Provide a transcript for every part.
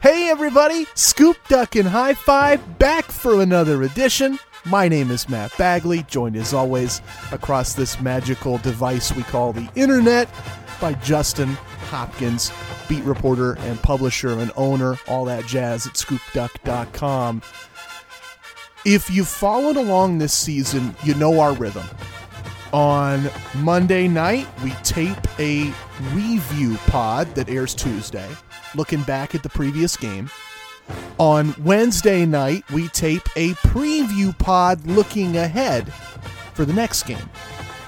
Hey everybody, Scoop Duck and High Five back for another edition. My name is Matt Bagley, joined as always across this magical device we call the internet by Justin Hopkins, beat reporter and publisher and owner, all that jazz at scoopduck.com. If you've followed along this season, you know our rhythm. On Monday night, we tape a review pod that airs Tuesday, looking back at the previous game. On Wednesday night, we tape a preview pod looking ahead for the next game.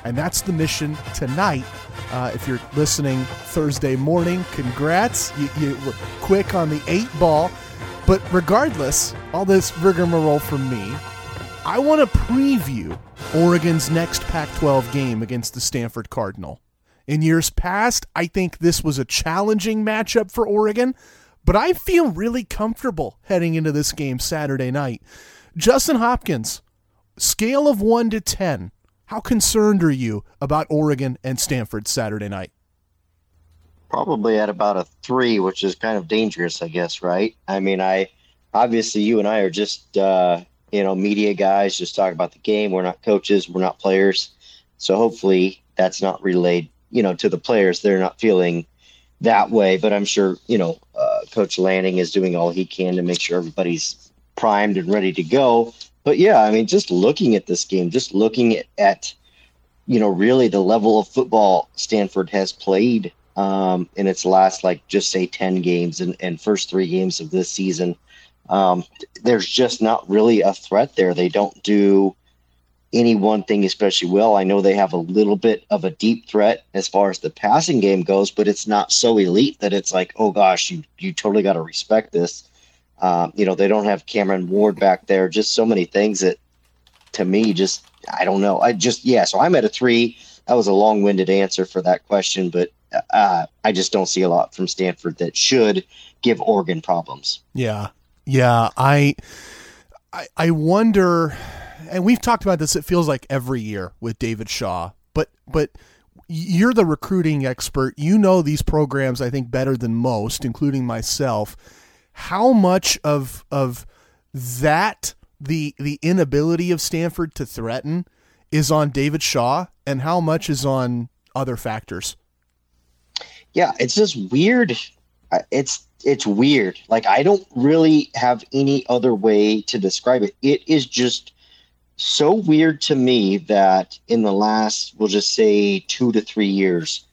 And that's the mission tonight. Uh, if you're listening Thursday morning, congrats. You, you were quick on the eight ball. But regardless, all this rigmarole from me, I want to preview Oregon's next Pac 12 game against the Stanford Cardinal. In years past, I think this was a challenging matchup for Oregon, but I feel really comfortable heading into this game Saturday night. Justin Hopkins, scale of 1 to 10, how concerned are you about Oregon and Stanford Saturday night? Probably at about a 3, which is kind of dangerous, I guess, right? I mean, I obviously you and I are just uh, you know, media guys just talk about the game. We're not coaches, we're not players. So hopefully that's not relayed, you know, to the players. They're not feeling that way. But I'm sure, you know, uh, Coach Lanning is doing all he can to make sure everybody's primed and ready to go. But yeah, I mean, just looking at this game, just looking at, at you know, really the level of football Stanford has played um, in its last, like, just say 10 games and, and first three games of this season um, there's just not really a threat there. They don't do any one thing especially well. I know they have a little bit of a deep threat as far as the passing game goes, but it's not so elite that it's like, oh gosh, you you totally got to respect this. Um, you know, they don't have Cameron Ward back there. Just so many things that, to me, just I don't know. I just yeah. So I'm at a three. That was a long-winded answer for that question, but uh, I just don't see a lot from Stanford that should give Oregon problems. Yeah, yeah, I, I, I wonder, and we've talked about this. It feels like every year with David Shaw, but but you're the recruiting expert. You know these programs, I think, better than most, including myself. How much of of that the the inability of Stanford to threaten is on David Shaw, and how much is on other factors? Yeah, it's just weird. It's it's weird. Like I don't really have any other way to describe it. It is just so weird to me that in the last, we'll just say two to three years,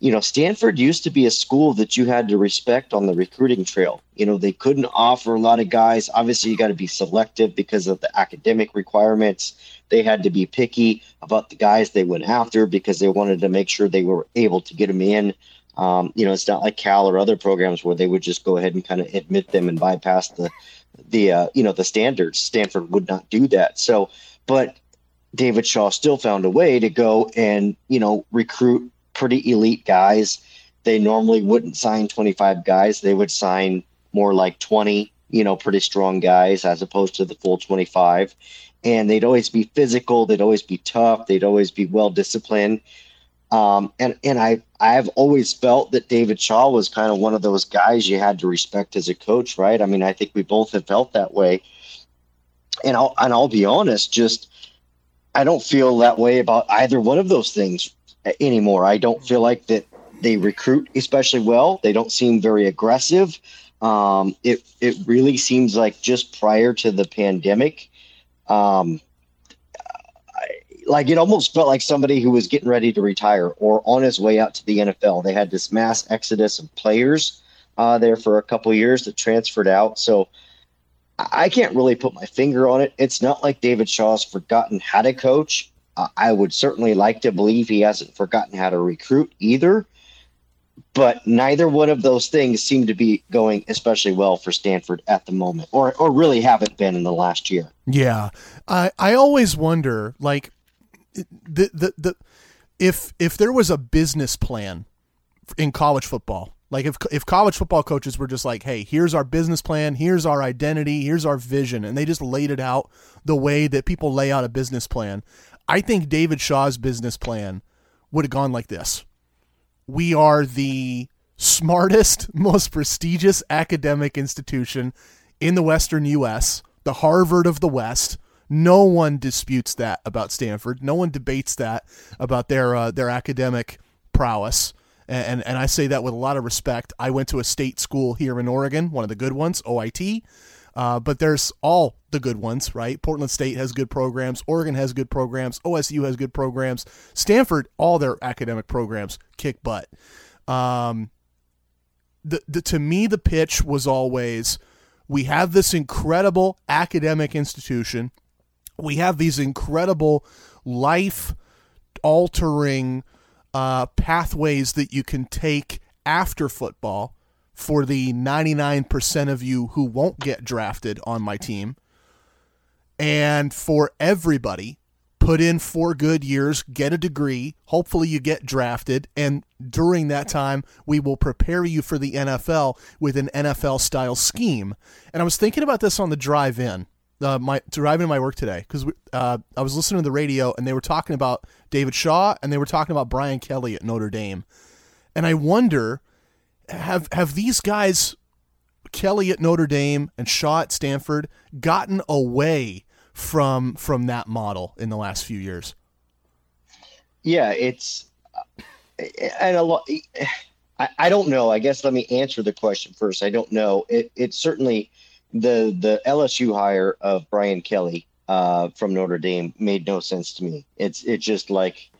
you know, Stanford used to be a school that you had to respect on the recruiting trail. You know, they couldn't offer a lot of guys. Obviously, you got to be selective because of the academic requirements. They had to be picky about the guys they went after because they wanted to make sure they were able to get them in um, you know, it's not like Cal or other programs where they would just go ahead and kind of admit them and bypass the the uh, you know the standards. Stanford would not do that. So, but David Shaw still found a way to go and you know recruit pretty elite guys. They normally wouldn't sign 25 guys. They would sign more like 20, you know, pretty strong guys as opposed to the full 25. And they'd always be physical. They'd always be tough. They'd always be well disciplined. Um, and and I I've always felt that David Shaw was kind of one of those guys you had to respect as a coach, right? I mean, I think we both have felt that way. And I'll and I'll be honest, just I don't feel that way about either one of those things anymore. I don't feel like that they recruit especially well. They don't seem very aggressive. Um, it it really seems like just prior to the pandemic, um, like it almost felt like somebody who was getting ready to retire or on his way out to the NFL. They had this mass exodus of players uh, there for a couple years that transferred out. So I can't really put my finger on it. It's not like David Shaw's forgotten how to coach. Uh, I would certainly like to believe he hasn't forgotten how to recruit either. But neither one of those things seem to be going especially well for Stanford at the moment, or or really haven't been in the last year. Yeah, I I always wonder, like, the the the if if there was a business plan in college football, like if if college football coaches were just like, "Hey, here's our business plan, here's our identity, here's our vision," and they just laid it out the way that people lay out a business plan, I think David Shaw's business plan would have gone like this: We are the smartest, most prestigious academic institution in the Western U.S., the Harvard of the West. No one disputes that about Stanford. No one debates that about their uh, their academic prowess. And, and, and I say that with a lot of respect. I went to a state school here in Oregon, one of the good ones, OIT. Uh, but there's all the good ones, right? Portland State has good programs. Oregon has good programs. OSU has good programs. Stanford, all their academic programs kick butt. Um, the, the to me, the pitch was always we have this incredible academic institution. We have these incredible life altering uh, pathways that you can take after football for the 99% of you who won't get drafted on my team. And for everybody, put in four good years, get a degree. Hopefully, you get drafted. And during that time, we will prepare you for the NFL with an NFL style scheme. And I was thinking about this on the drive in. Uh, my driving to my work today because uh, I was listening to the radio and they were talking about David Shaw and they were talking about Brian Kelly at Notre Dame, and I wonder have have these guys Kelly at Notre Dame and Shaw at Stanford gotten away from from that model in the last few years? Yeah, it's and a lot. I, I don't know. I guess let me answer the question first. I don't know. It it's certainly the the LSU hire of Brian Kelly uh, from Notre Dame made no sense to me. It's it's just like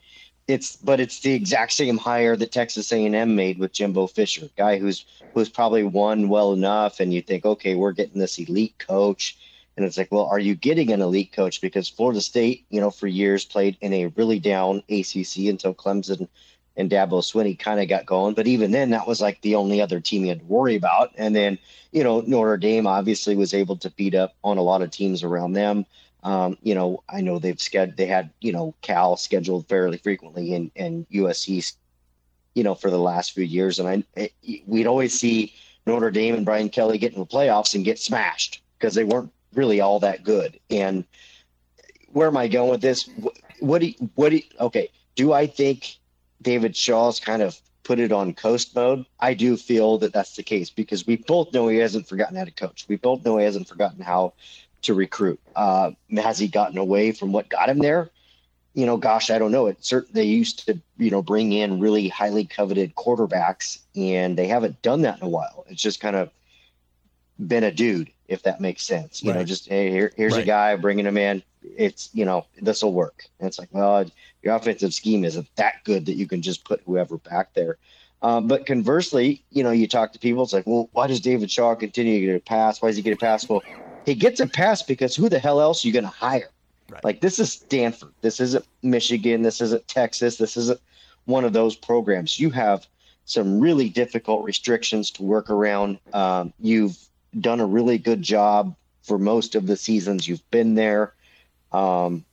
it's but it's the exact same hire that Texas A&M made with Jimbo Fisher, guy who's who's probably won well enough, and you think, okay, we're getting this elite coach, and it's like, well, are you getting an elite coach? Because Florida State, you know, for years played in a really down ACC until Clemson and Dabo Swinney kind of got going, but even then, that was like the only other team you had to worry about, and then you know Notre Dame obviously was able to beat up on a lot of teams around them. Um, you know, I know they've scheduled, they had, you know, Cal scheduled fairly frequently and, and USC, you know, for the last few years. And I, it, we'd always see Notre Dame and Brian Kelly get in the playoffs and get smashed because they weren't really all that good. And where am I going with this? What, what do you, what do you, okay. Do I think David Shaw's kind of put it on coast mode? I do feel that that's the case because we both know he hasn't forgotten how to coach. We both know he hasn't forgotten how to recruit. Uh, has he gotten away from what got him there? You know, gosh, I don't know. It certainly they used to, you know, bring in really highly coveted quarterbacks, and they haven't done that in a while. It's just kind of been a dude, if that makes sense. You right. know, just hey, here, here's right. a guy bringing him in. It's you know, this will work. And it's like, well, your offensive scheme isn't that good that you can just put whoever back there. Um, but conversely, you know, you talk to people, it's like, well, why does David Shaw continue to get a pass? Why does he get a pass? Well, he gets a pass because who the hell else are you going to hire? Right. Like this is Stanford. This isn't Michigan. This isn't Texas. This isn't one of those programs. You have some really difficult restrictions to work around. Um, you've done a really good job for most of the seasons you've been there. Um,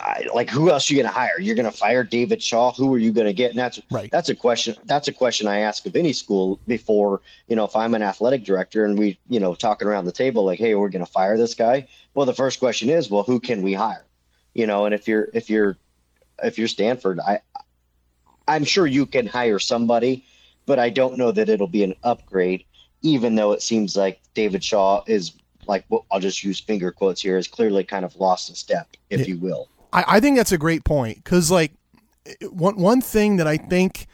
I, like who else are you going to hire? You're going to fire David Shaw. Who are you going to get? And that's right. That's a question. That's a question I ask of any school before you know if I'm an athletic director and we you know talking around the table like, hey, we're going to fire this guy. Well, the first question is, well, who can we hire? You know, and if you're if you're if you're Stanford, I I'm sure you can hire somebody, but I don't know that it'll be an upgrade. Even though it seems like David Shaw is like, well, I'll just use finger quotes here, is clearly kind of lost a step, if yeah. you will. I, I think that's a great point because like one one thing that I think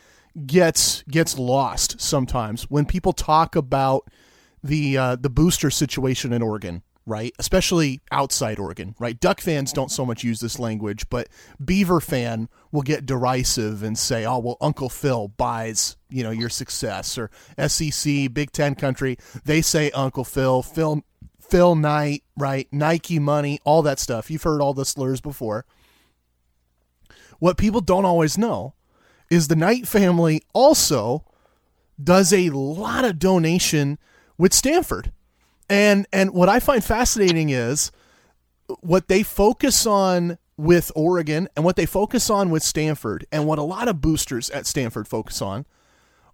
gets gets lost sometimes when people talk about the uh, the booster situation in Oregon, right? Especially outside Oregon, right? Duck fans don't so much use this language, but Beaver fan will get derisive and say, "Oh, well, Uncle Phil buys you know your success," or SEC, Big Ten country, they say Uncle Phil, Phil Phil Knight, right? Nike money, all that stuff. You've heard all the slurs before. What people don't always know is the Knight family also does a lot of donation with Stanford. And and what I find fascinating is what they focus on with Oregon and what they focus on with Stanford and what a lot of boosters at Stanford focus on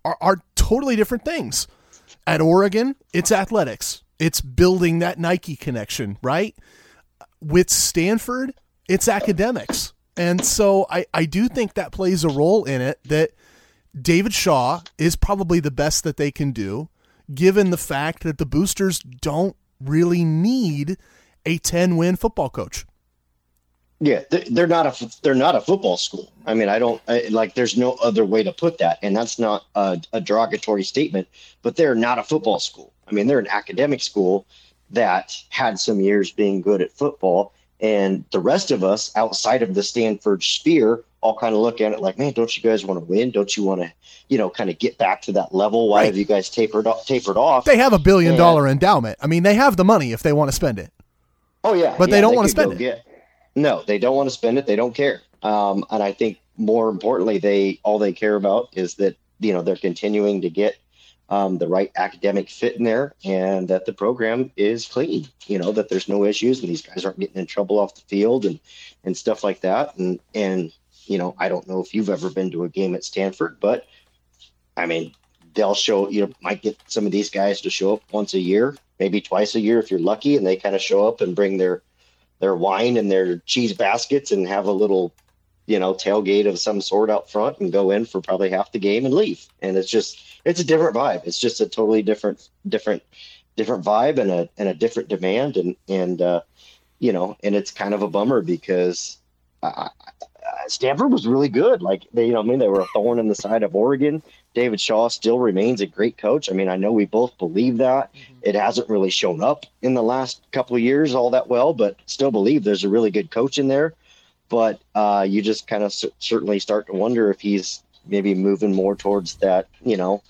are, are totally different things. At Oregon, it's athletics. It's building that Nike connection, right? With Stanford, it's academics. And so I, I do think that plays a role in it that David Shaw is probably the best that they can do, given the fact that the boosters don't really need a 10 win football coach. Yeah, they're not a they're not a football school. I mean, I don't I, like. There's no other way to put that, and that's not a, a derogatory statement. But they're not a football school. I mean, they're an academic school that had some years being good at football, and the rest of us outside of the Stanford sphere all kind of look at it like, man, don't you guys want to win? Don't you want to, you know, kind of get back to that level? Why right. have you guys tapered off, tapered off? They have a billion and, dollar endowment. I mean, they have the money if they want to spend it. Oh yeah, but yeah, they don't want to spend it. Get, no, they don't want to spend it. They don't care. Um, and I think more importantly, they all they care about is that you know they're continuing to get um, the right academic fit in there, and that the program is clean. You know that there's no issues, and these guys aren't getting in trouble off the field and and stuff like that. And and you know I don't know if you've ever been to a game at Stanford, but I mean they'll show you know might get some of these guys to show up once a year, maybe twice a year if you're lucky, and they kind of show up and bring their their wine and their cheese baskets and have a little, you know, tailgate of some sort out front and go in for probably half the game and leave. And it's just it's a different vibe. It's just a totally different different different vibe and a and a different demand and and uh, you know, and it's kind of a bummer because I, Stanford was really good. Like they, you know, I mean, they were a thorn in the side of Oregon. David Shaw still remains a great coach. I mean, I know we both believe that. Mm-hmm. It hasn't really shown up in the last couple of years all that well, but still believe there's a really good coach in there. But uh, you just kind of c- certainly start to wonder if he's maybe moving more towards that, you know,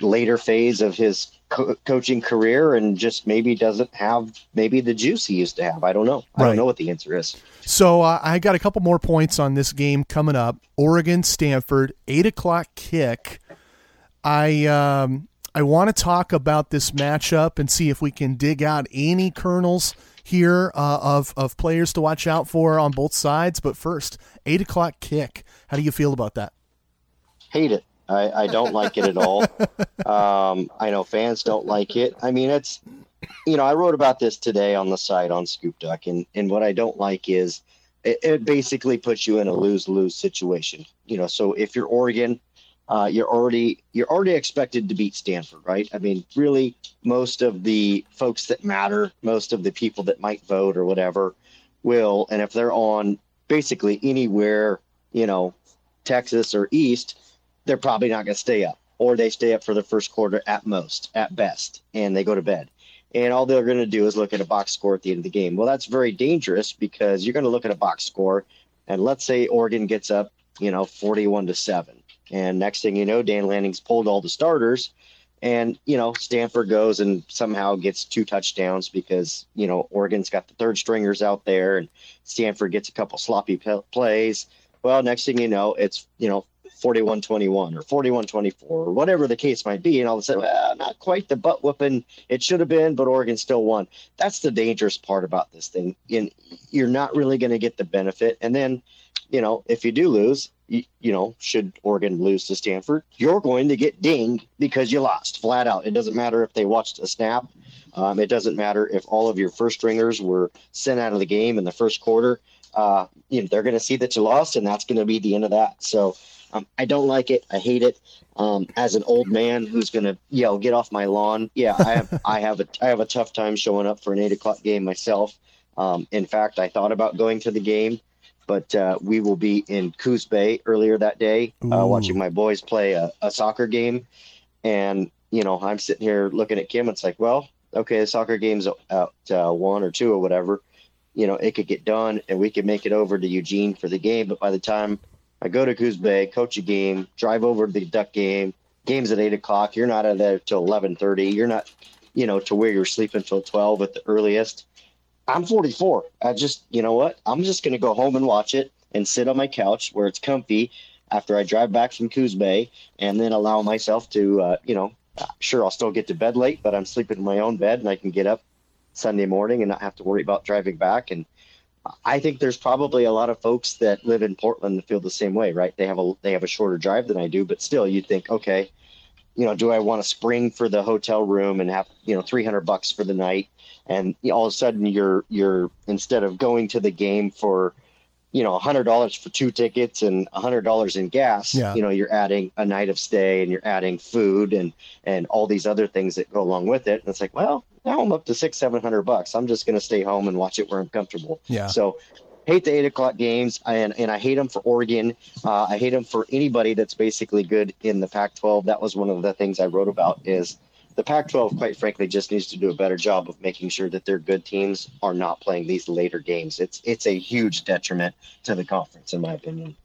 later phase of his co- coaching career and just maybe doesn't have maybe the juice he used to have. I don't know. I don't know what the answer is. So uh, I got a couple more points on this game coming up. Oregon Stanford, eight o'clock kick. I um, I want to talk about this matchup and see if we can dig out any kernels here uh, of of players to watch out for on both sides. But first, eight o'clock kick. How do you feel about that? Hate it. I, I don't like it at all. Um, I know fans don't like it. I mean, it's, you know, I wrote about this today on the site on Scoop Duck, and, and what I don't like is it, it basically puts you in a lose lose situation. You know, so if you're Oregon, uh, you're already you're already expected to beat Stanford, right? I mean, really, most of the folks that matter, most of the people that might vote or whatever, will, and if they're on basically anywhere, you know, Texas or East, they're probably not going to stay up, or they stay up for the first quarter at most, at best, and they go to bed. And all they're going to do is look at a box score at the end of the game. Well, that's very dangerous because you're going to look at a box score, and let's say Oregon gets up, you know, 41 to 7. And next thing you know, Dan Lanning's pulled all the starters. And, you know, Stanford goes and somehow gets two touchdowns because, you know, Oregon's got the third stringers out there and Stanford gets a couple sloppy p- plays. Well, next thing you know, it's, you know, 41 21 or 41 24 or whatever the case might be. And all of a sudden, well, not quite the butt whooping it should have been, but Oregon still won. That's the dangerous part about this thing. And you're not really going to get the benefit. And then, you know, if you do lose, you, you, know, should Oregon lose to Stanford, you're going to get dinged because you lost flat out. It doesn't matter if they watched a snap. Um, it doesn't matter if all of your first stringers were sent out of the game in the first quarter. Uh, you know, they're going to see that you lost, and that's going to be the end of that. So um, I don't like it. I hate it. Um, as an old man who's gonna yell, "Get off my lawn!" Yeah, I have. I have a. I have a tough time showing up for an eight o'clock game myself. Um, in fact, I thought about going to the game, but uh, we will be in Coos Bay earlier that day, uh, watching my boys play a, a, soccer game. And you know, I'm sitting here looking at Kim. It's like, well, okay, the soccer game's at uh, one or two or whatever. You know, it could get done, and we could make it over to Eugene for the game. But by the time I go to Coos Bay, coach a game, drive over to the Duck game. Game's at eight o'clock. You're not out of there till eleven thirty. You're not, you know, to where you're sleeping till twelve at the earliest. I'm 44. I just, you know what? I'm just gonna go home and watch it and sit on my couch where it's comfy after I drive back from Coos Bay, and then allow myself to, uh, you know, sure I'll still get to bed late, but I'm sleeping in my own bed and I can get up Sunday morning and not have to worry about driving back and I think there's probably a lot of folks that live in Portland that feel the same way, right? They have a they have a shorter drive than I do, but still, you think, okay, you know, do I want to spring for the hotel room and have you know 300 bucks for the night, and all of a sudden you're you're instead of going to the game for you know, hundred dollars for two tickets and hundred dollars in gas, Yeah. you know, you're adding a night of stay and you're adding food and and all these other things that go along with it. And it's like, well, now I'm up to six, seven hundred bucks. I'm just gonna stay home and watch it where I'm comfortable. Yeah. So hate the eight o'clock games and, and I hate them for Oregon. Uh, I hate them for anybody that's basically good in the Pac-12. That was one of the things I wrote about is the Pac-12, quite frankly, just needs to do a better job of making sure that their good teams are not playing these later games. It's it's a huge detriment to the conference, in my opinion.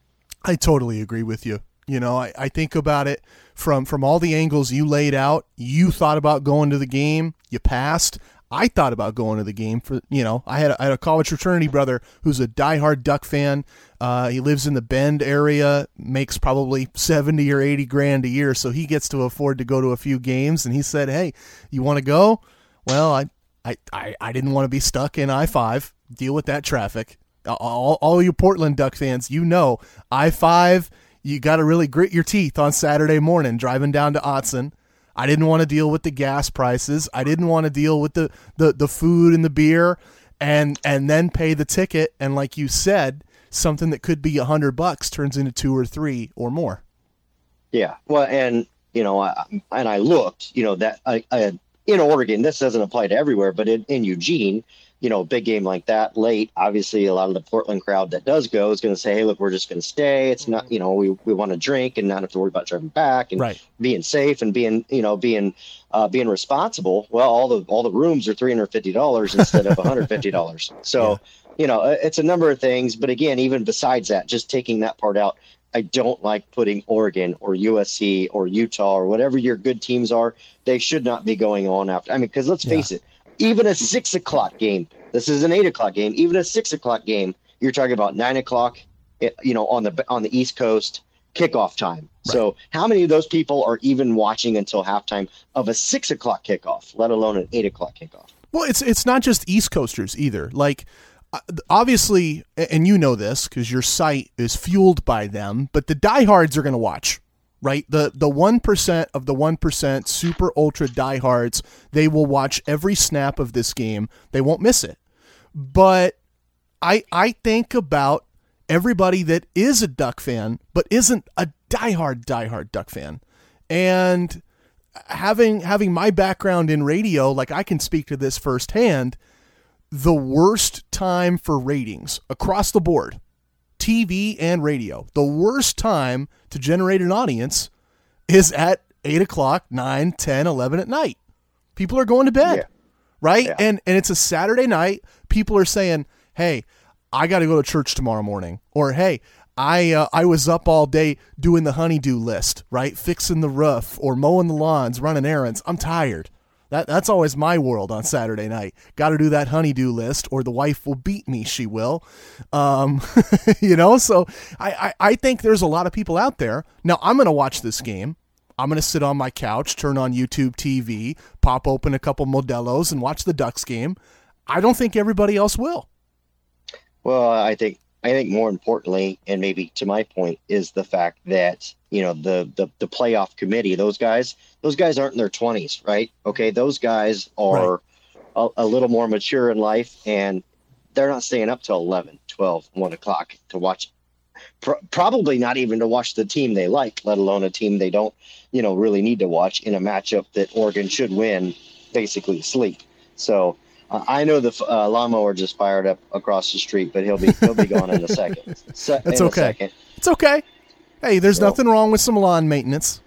I totally agree with you. You know, I, I think about it from from all the angles you laid out. You thought about going to the game, you passed. I thought about going to the game for you know. I had a, I had a college fraternity brother who's a diehard Duck fan. Uh, he lives in the Bend area, makes probably seventy or eighty grand a year, so he gets to afford to go to a few games. And he said, "Hey, you want to go?" Well, I I, I, I didn't want to be stuck in I five. Deal with that traffic. All, all you Portland Duck fans, you know I five. You got to really grit your teeth on Saturday morning driving down to Autzen. I didn't want to deal with the gas prices. I didn't want to deal with the, the, the food and the beer, and and then pay the ticket. And like you said, something that could be a hundred bucks turns into two or three or more. Yeah. Well, and you know, I, and I looked, you know, that I, I in Oregon, this doesn't apply to everywhere, but in, in Eugene, you know, a big game like that late, obviously a lot of the Portland crowd that does go is going to say, Hey, look, we're just going to stay. It's not, you know, we, we want to drink and not have to worry about driving back and Right. being safe and being, you know, being, uh, being responsible. Well, all the, all the rooms are $350 instead of $150. So, you know, uh, it's a number of things, but again, even besides that, just taking that part out, I don't like putting Oregon or USC or Utah or whatever your good teams are. They should not be going on after. I mean, because let's Yeah. face it, even a six o'clock game. This is an eight o'clock game. Even a six o'clock game, you're talking about nine o'clock. eh, You know, on the on the East Coast kickoff time. So, how many of those people are even watching until halftime of a six o'clock kickoff, let alone an eight o'clock kickoff? Well, it's it's not just East Coasters either. Like uh, obviously, and you know this because your site is fueled by them. But the diehards are going to watch, right? The the one percent of the one percent super ultra diehards, they will watch every snap of this game. They won't miss it. But I I think about everybody that is a Duck fan but isn't a diehard diehard Duck fan, and having having my background in radio, like I can speak to this firsthand. The worst time for ratings across the board, TV and radio, the worst time to generate an audience is at 8 o'clock, 9, 10, 11 at night. People are going to bed, Yeah. right? Yeah. And and it's a Saturday night. People are saying, "Hey, I got to go to church tomorrow morning," or "Hey, I uh, I was up all day doing the honeydew list, right? Fixing the roof or mowing the lawns, running errands. I'm tired." That that's always my world on Saturday night. Got to do that honeydew list, or the wife will beat me. She will, um, you know. So I, I I think there's a lot of people out there. Now I'm gonna watch this game. I'm gonna sit on my couch, turn on YouTube TV, pop open a couple Modelo's, and watch the Ducks game. I don't think everybody else will. Well, I think I think more importantly, and maybe to my point, is the fact that you know the the the playoff committee. Those guys, those guys aren't in their twenties, right? Okay, those guys are a, a little more mature in life, and they're not staying up till 11, 12, 1 o'clock to watch. Pro- probably not even to watch the team they like, let alone a team they don't, you know, really need to watch in a matchup that Oregon should win, basically sleep. So uh, I know the uh, lawnmower just fired up across the street, but he'll be he'll be gone in a second. Se- That's in a okay. second. It's okay. Hey, there's Well- nothing wrong with some lawn maintenance.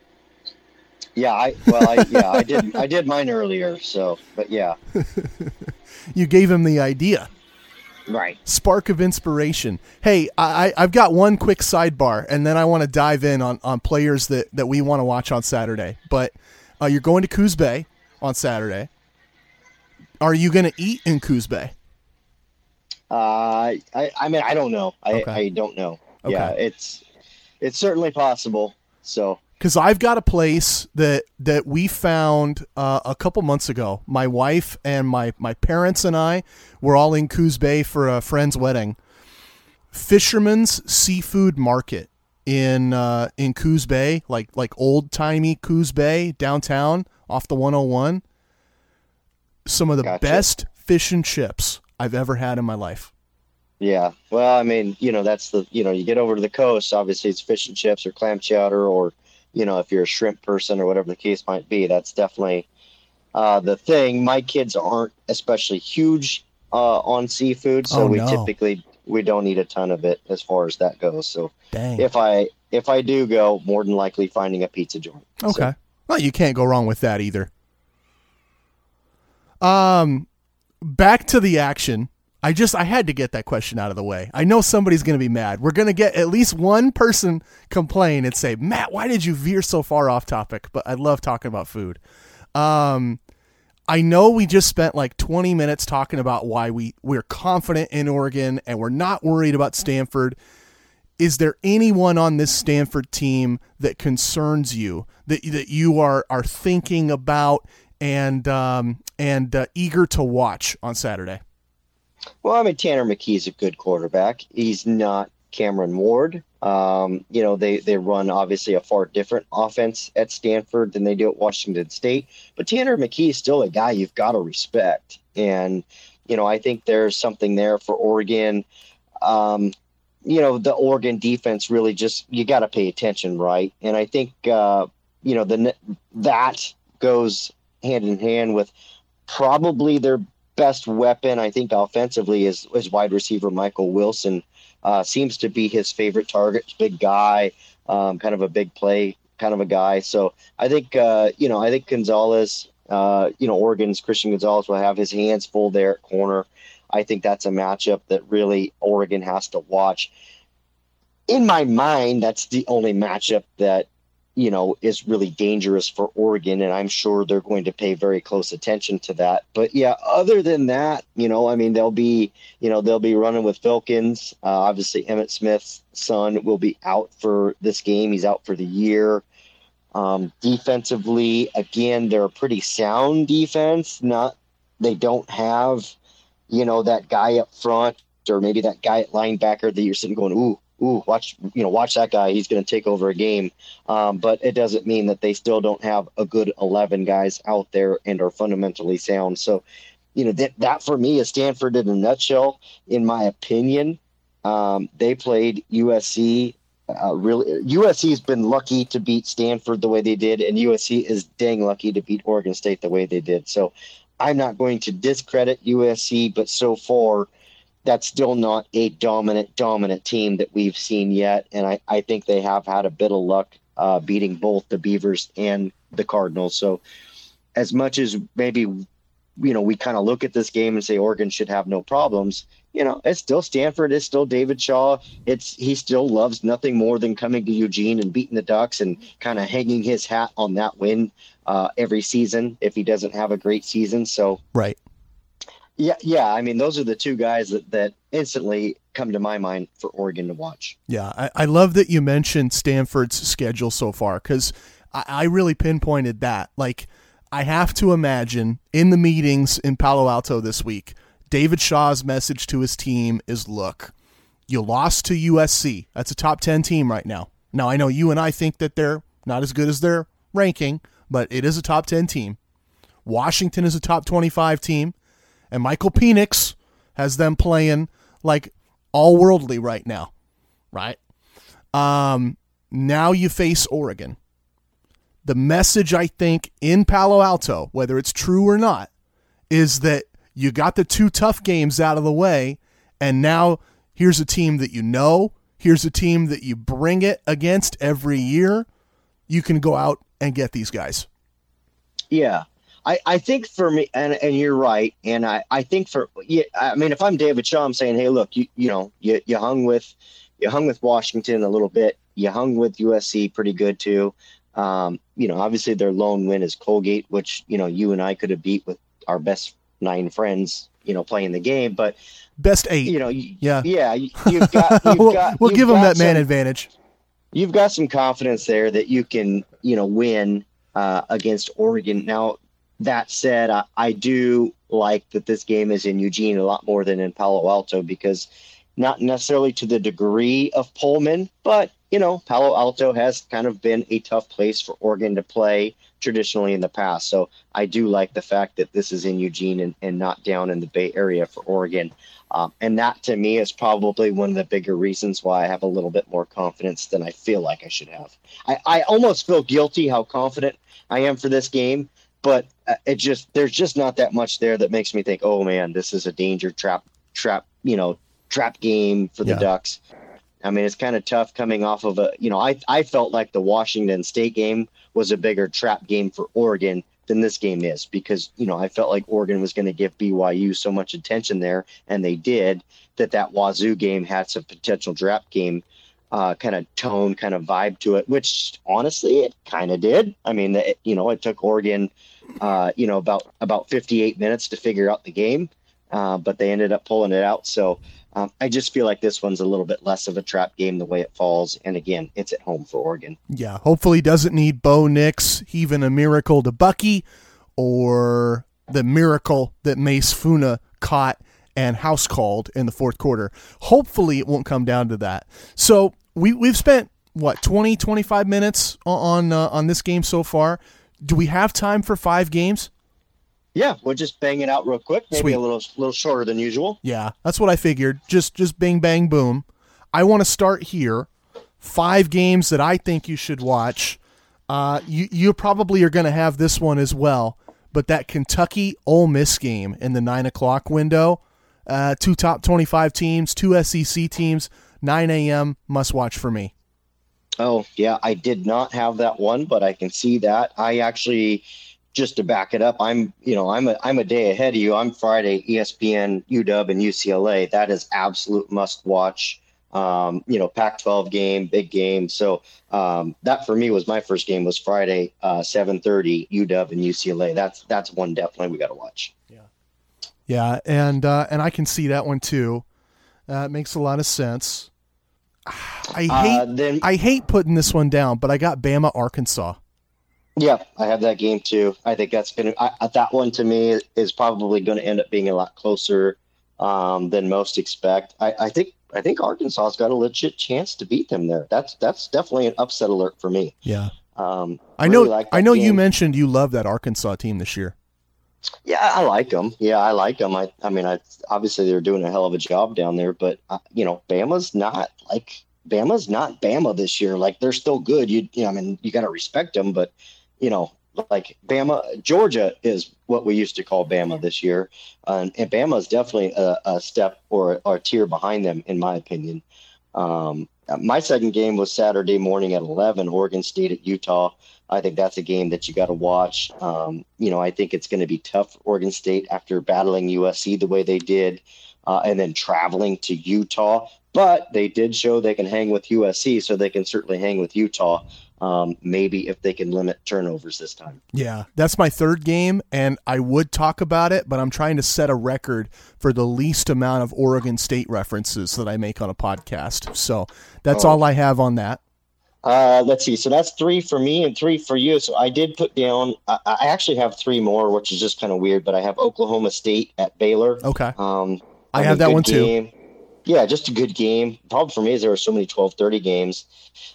Yeah, I well, I yeah, I did I did mine earlier. So, but yeah, You gave him the idea. right. spark of inspiration. Hey, I, I- I've got one quick sidebar, and then I want to dive in on, on players that, that we want to watch on Saturday. But uh, you're going to Coos Bay on Saturday. Are you going to eat in Coos Bay? Uh, I I mean I don't know. I Okay. I don't know. Yeah, it's it's certainly possible. So Because I've got a place that that we found uh, a couple months ago. My wife and my my parents and I were all in Coos Bay for a friend's wedding. Fisherman's Seafood Market in uh, in Coos Bay, like like old timey Coos Bay downtown off the 101. Some of the Gotcha. best fish and chips I've ever had in my life. Yeah. Well, I mean, you know, that's the you know, you get over to the coast, obviously it's fish and chips or clam chowder or you know, if you're a shrimp person or whatever the case might be, that's definitely uh, the thing. My kids aren't especially huge uh, on seafood, so Oh, we no. typically we don't eat a ton of it as far as that goes. So Dang. if I if I do go, more than likely finding a pizza joint. So, Okay. Well, you can't go wrong with that either. Um, back to the action. I just I had to get that question out of the way. I know somebody's going to be mad. We're going to get at least one person complain and say, "Matt, why did you veer so far off topic?" But I love talking about food. Um, I know we just spent like 20 minutes talking about why we we're confident in Oregon and we're not worried about Stanford. Is there anyone on this Stanford team that concerns you that that you are are thinking about and um, and uh, eager to watch on Saturday? Well, I mean, Tanner McKee's a good quarterback. He's not Cameron Ward. Um, you know, they they run obviously a far different offense at Stanford than they do at Washington State. But Tanner McKee is still a guy you've got to respect, and you know, I think there's something there for Oregon. Um, you know, the Oregon defense really just you got to pay attention, right? And I think uh, you know the that goes hand in hand with probably their best weapon, I think, offensively is is wide receiver Michael Wilson. Uh, seems to be his favorite target. Big guy, um, kind of a big play kind of a guy. So I think uh, you know I think Gonzalez, uh, you know Oregon's Christian Gonzalez will have his hands full there at corner. I think that's a matchup that really Oregon has to watch. In my mind, that's the only matchup that you know, is really dangerous for Oregon, and I'm sure they're going to pay very close attention to that. But yeah, other than that, you know, I mean, they'll be, you know, they'll be running with Filkins. Uh, obviously, Emmitt Smith's son will be out for this game. He's out for the year. Um, defensively, again, they're a pretty sound defense. Not, they don't have, you know, that guy up front or maybe that guy at linebacker that you're sitting going, ooh, ooh, watch, you know, watch that guy. He's going to take over a game. Um, but it doesn't mean that they still don't have a good 11 guys out there and are fundamentally sound. So, you know, that, that for me is Stanford in a nutshell, in my opinion. Um, they played USC. Uh, really, USC has been lucky to beat Stanford the way they did, and USC is dang lucky to beat Oregon State the way they did. So, I'm not going to discredit USC, but so far, that's still not a dominant, dominant team that we've seen yet. And I, I think they have had a bit of luck uh, beating both the Beavers and the Cardinals. So, as much as maybe, you know, we kind of look at this game and say Oregon should have no problems, you know, it's still Stanford, it's still David Shaw. It's he still loves nothing more than coming to Eugene and beating the Ducks and kind of hanging his hat on that win uh, every season if he doesn't have a great season. So, Right. Yeah, yeah. I mean, those are the two guys that, that instantly come to my mind for Oregon to watch. Yeah, I, I love that you mentioned Stanford's schedule so far because I, I really pinpointed that. Like, I have to imagine in the meetings in Palo Alto this week, David Shaw's message to his team is look, you lost to USC. That's a top 10 team right now. Now, I know you and I think that they're not as good as their ranking, but it is a top 10 team. Washington is a top 25 team, and Michael Penix has them playing like all worldly right now, right? Um, now you face Oregon. The message, I think, in Palo Alto, whether it's true or not, is that you got the two tough games out of the way, and now here's a team that you know. Here's a team that you bring it against every year. You can go out and get these guys. Yeah. I, I think for me, and, and you're right. And I, I think for, yeah, I mean, if I'm David Shaw, I'm saying, hey, look, you, you know, you, you hung with, you hung with Washington a little bit. You hung with USC pretty good too. Um, you know, obviously their lone win is Colgate, which, you know, you and I could have beat with our best nine friends, you know, playing the game. But, Best eight. you know, you, Yeah. yeah, you- you've got, you've we'll got, we'll give them got that man advantage. you've got some confidence there that you can, you know, win uh, against Oregon. Now, that said, I, I do like that this game is in Eugene a lot more than in Palo Alto because not necessarily to the degree of Pullman, but you know, Palo Alto has kind of been a tough place for Oregon to play traditionally in the past. So I do like the fact that this is in Eugene and, and not down in the Bay Area for Oregon. Um, and that to me is probably one of the bigger reasons why I have a little bit more confidence than I feel like I should have. I, I almost feel guilty how confident I am for this game, but uh, it just there's just not that much there that makes me think, oh man, this is a danger trap trap you know trap game for the yeah. Ducks. I mean, it's kind of tough coming off of a you know I I felt like the Washington State game was a bigger trap game for Oregon than this game is because you know I felt like Oregon was going to give BYU so much attention there, and they did. That that Wazzu game had some potential trap game uh, kind of tone, kind of vibe to it, which honestly it kind of did. I mean, you know, it took Oregon, uh, you know, about about 58 minutes to figure out the game, uh, but they ended up pulling it out. So um, I just feel like this one's a little bit less of a trap game the way it falls. And again, it's at home for Oregon. Yeah, hopefully doesn't need Bo Nix even a miracle to Bucky or the miracle that Mase Funa caught and house called in the fourth quarter. Hopefully it won't come down to that. So we, we've spent, what, 20, 25 minutes on, uh, on this game so far. Do we have time for five games? Yeah, we'll just bang it out real quick. Maybe Sweet. a little little shorter than usual. Yeah, that's what I figured. Just just bang bang boom. I want to start here. Five games that I think you should watch. Uh, you you probably are going to have this one as well. But that Kentucky Ole Miss game in the nine o'clock window, uh, two top twenty five teams, two SEC teams, nine a.m. must watch for me. Oh yeah, I did not have that one, but I can see that. I actually just to back it up, I'm you know I'm a I'm a day ahead of you. I'm Friday, ESPN, UW, and UCLA. That is absolute must watch. Um, you know, Pac-12 game, big game. So um, that for me was my first game was Friday, uh, 7:30, UW and UCLA. That's that's one definitely we got to watch. Yeah, yeah, and uh, and I can see that one too. Uh, it makes a lot of sense. I uh, hate then, I hate putting this one down, but I got Bama Arkansas. Yeah, I have that game too. I think that's to, that one to me is probably going to end up being a lot closer um, than most expect. I, I think, I think Arkansas's got a legit chance to beat them there. That's, that's definitely an upset alert for me. Yeah. Um, I know, like I know game. you mentioned you love that Arkansas team this year. Yeah, I like them. Yeah, I like them. I, I mean, I obviously they're doing a hell of a job down there, but uh, you know, Bama's not like Bama's not Bama this year. Like they're still good. You, you know, I mean, you got to respect them, but you know, like Bama, Georgia is what we used to call Bama this year, uh, and Bama is definitely a, a step or, or, a tier behind them, in my opinion. Um, my second game was Saturday morning at 11, Oregon State at Utah. I think that's a game that you got to watch. Um, you know, I think it's going to be tough for Oregon State after battling USC the way they did, uh, and then traveling to Utah. But they did show they can hang with USC, so they can certainly hang with Utah um, maybe if they can limit turnovers this time. Yeah, that's my third game, and I would talk about it, but I'm trying to set a record for the least amount of Oregon State references that I make on a podcast. So that's oh. all I have on that. Uh, let's see. So that's three for me and three for you. So I did put down. I, I actually have three more, which is just kind of weird. But I have Oklahoma State at Baylor. Okay. Um, I have that one game. too. Yeah, just a good game. Problem for me is there were so many 12-30 games,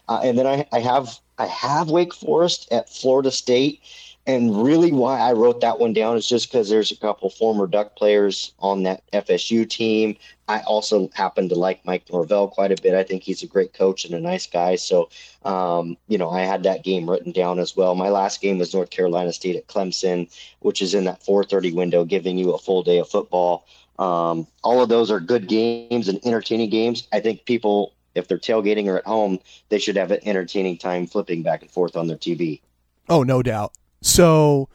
uh, and then I, I have I have Wake Forest at Florida State. And really, why I wrote that one down is just because there's a couple former Duck players on that FSU team. I also happen to like Mike Norvell quite a bit. I think he's a great coach and a nice guy. So, um, you know, I had that game written down as well. My last game was North Carolina State at Clemson, which is in that 4:30 window, giving you a full day of football. Um, all of those are good games and entertaining games. I think people if they're tailgating or at home, they should have an entertaining time flipping back and forth on their TV. Oh, no doubt. So,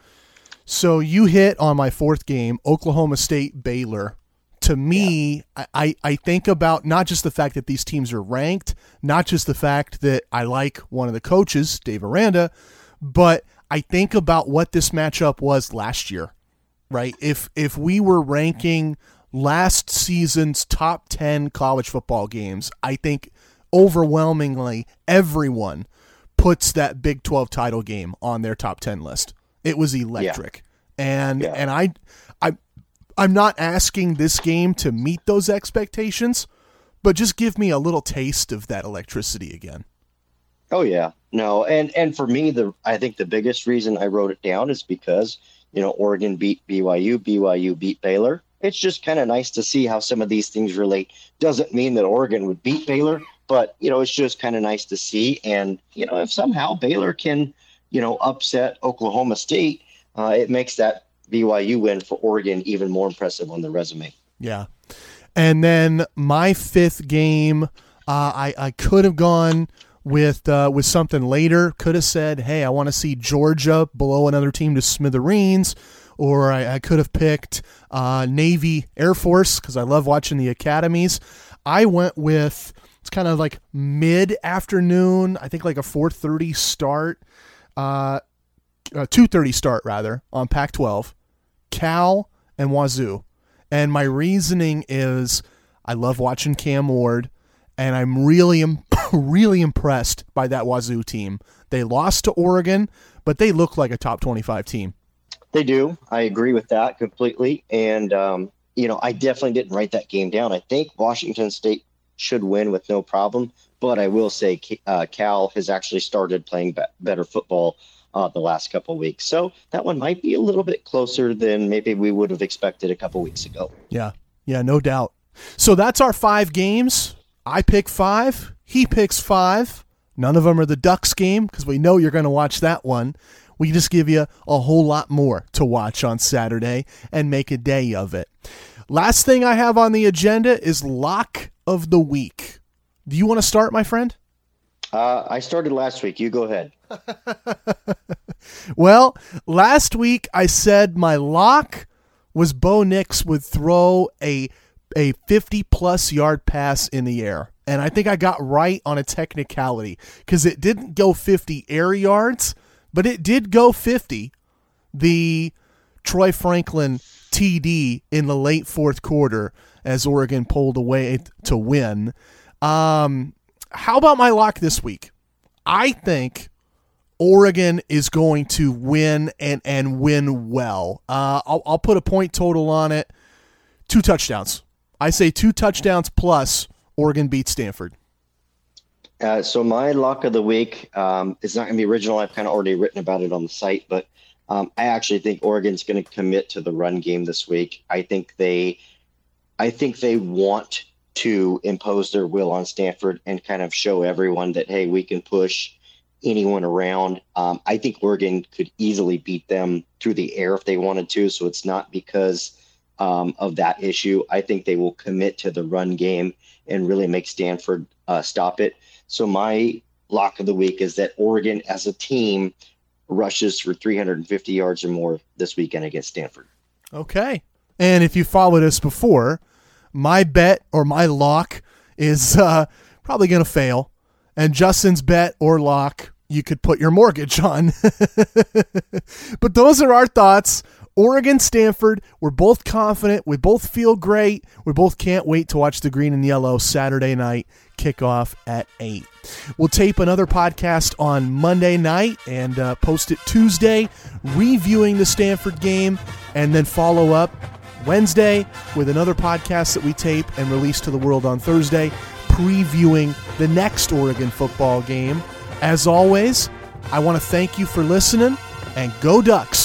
so you hit on my fourth game, Oklahoma State Baylor. To me, yeah. I, I think about not just the fact that these teams are ranked, not just the fact that I like one of the coaches, Dave Aranda, but I think about what this matchup was last year, right? If if we were ranking last season's top 10 college football games, I think overwhelmingly everyone puts that Big 12 title game on their top 10 list. It was electric. Yeah. And yeah. and I I I'm not asking this game to meet those expectations, but just give me a little taste of that electricity again. Oh yeah, no, and and for me, the I think the biggest reason I wrote it down is because you know Oregon beat BYU, BYU beat Baylor. It's just kind of nice to see how some of these things relate. Doesn't mean that Oregon would beat Baylor, but you know it's just kind of nice to see. And you know if somehow Baylor can you know upset Oklahoma State, uh, it makes that BYU win for Oregon even more impressive on the resume. Yeah, and then my fifth game, uh, I I could have gone with uh, with something later. Could have said, "Hey, I want to see Georgia blow another team to smithereens," or I, I could have picked uh, Navy Air Force because I love watching the academies. I went with it's kind of like mid afternoon. I think like a four thirty start, uh, two thirty start rather on Pac-12, Cal and Wazzu, and my reasoning is I love watching Cam Ward and I'm really, really impressed by that Wazzu team. They lost to Oregon, but they look like a top 25 team. They do. I agree with that completely. And, um, you know, I definitely didn't write that game down. I think Washington State should win with no problem. But I will say uh, Cal has actually started playing be- better football uh, the last couple weeks. So that one might be a little bit closer than maybe we would have expected a couple weeks ago. Yeah. Yeah, no doubt. So that's our five games. I pick five. He picks five. None of them are the Ducks game because we know you're going to watch that one. We just give you a whole lot more to watch on Saturday and make a day of it. Last thing I have on the agenda is lock of the week. Do you want to start, my friend? Uh, I started last week. You go ahead. well, last week I said my lock was Bo Nix would throw a a 50 plus yard pass in the air. And I think I got right on a technicality because it didn't go 50 air yards, but it did go 50. The Troy Franklin TD in the late fourth quarter as Oregon pulled away to win. Um, how about my lock this week? I think Oregon is going to win and and win well. Uh, I'll, I'll put a point total on it. Two touchdowns. I say two touchdowns plus Oregon beats Stanford. Uh, so my lock of the week um, is not going to be original. I've kind of already written about it on the site, but um, I actually think Oregon's going to commit to the run game this week. I think they, I think they want to impose their will on Stanford and kind of show everyone that hey, we can push anyone around. Um, I think Oregon could easily beat them through the air if they wanted to. So it's not because um, of that issue. I think they will commit to the run game and really make Stanford uh, stop it. So my lock of the week is that Oregon as a team rushes for 350 yards or more this weekend against Stanford. Okay. And if you followed us before, my bet or my lock is uh, probably going to fail. And Justin's bet or lock, you could put your mortgage on. but those are our thoughts Oregon, Stanford, we're both confident. We both feel great. We both can't wait to watch the green and yellow Saturday night kickoff at 8. We'll tape another podcast on Monday night and uh, post it Tuesday, reviewing the Stanford game, and then follow up Wednesday with another podcast that we tape and release to the world on Thursday, previewing the next Oregon football game. As always, I want to thank you for listening and go Ducks.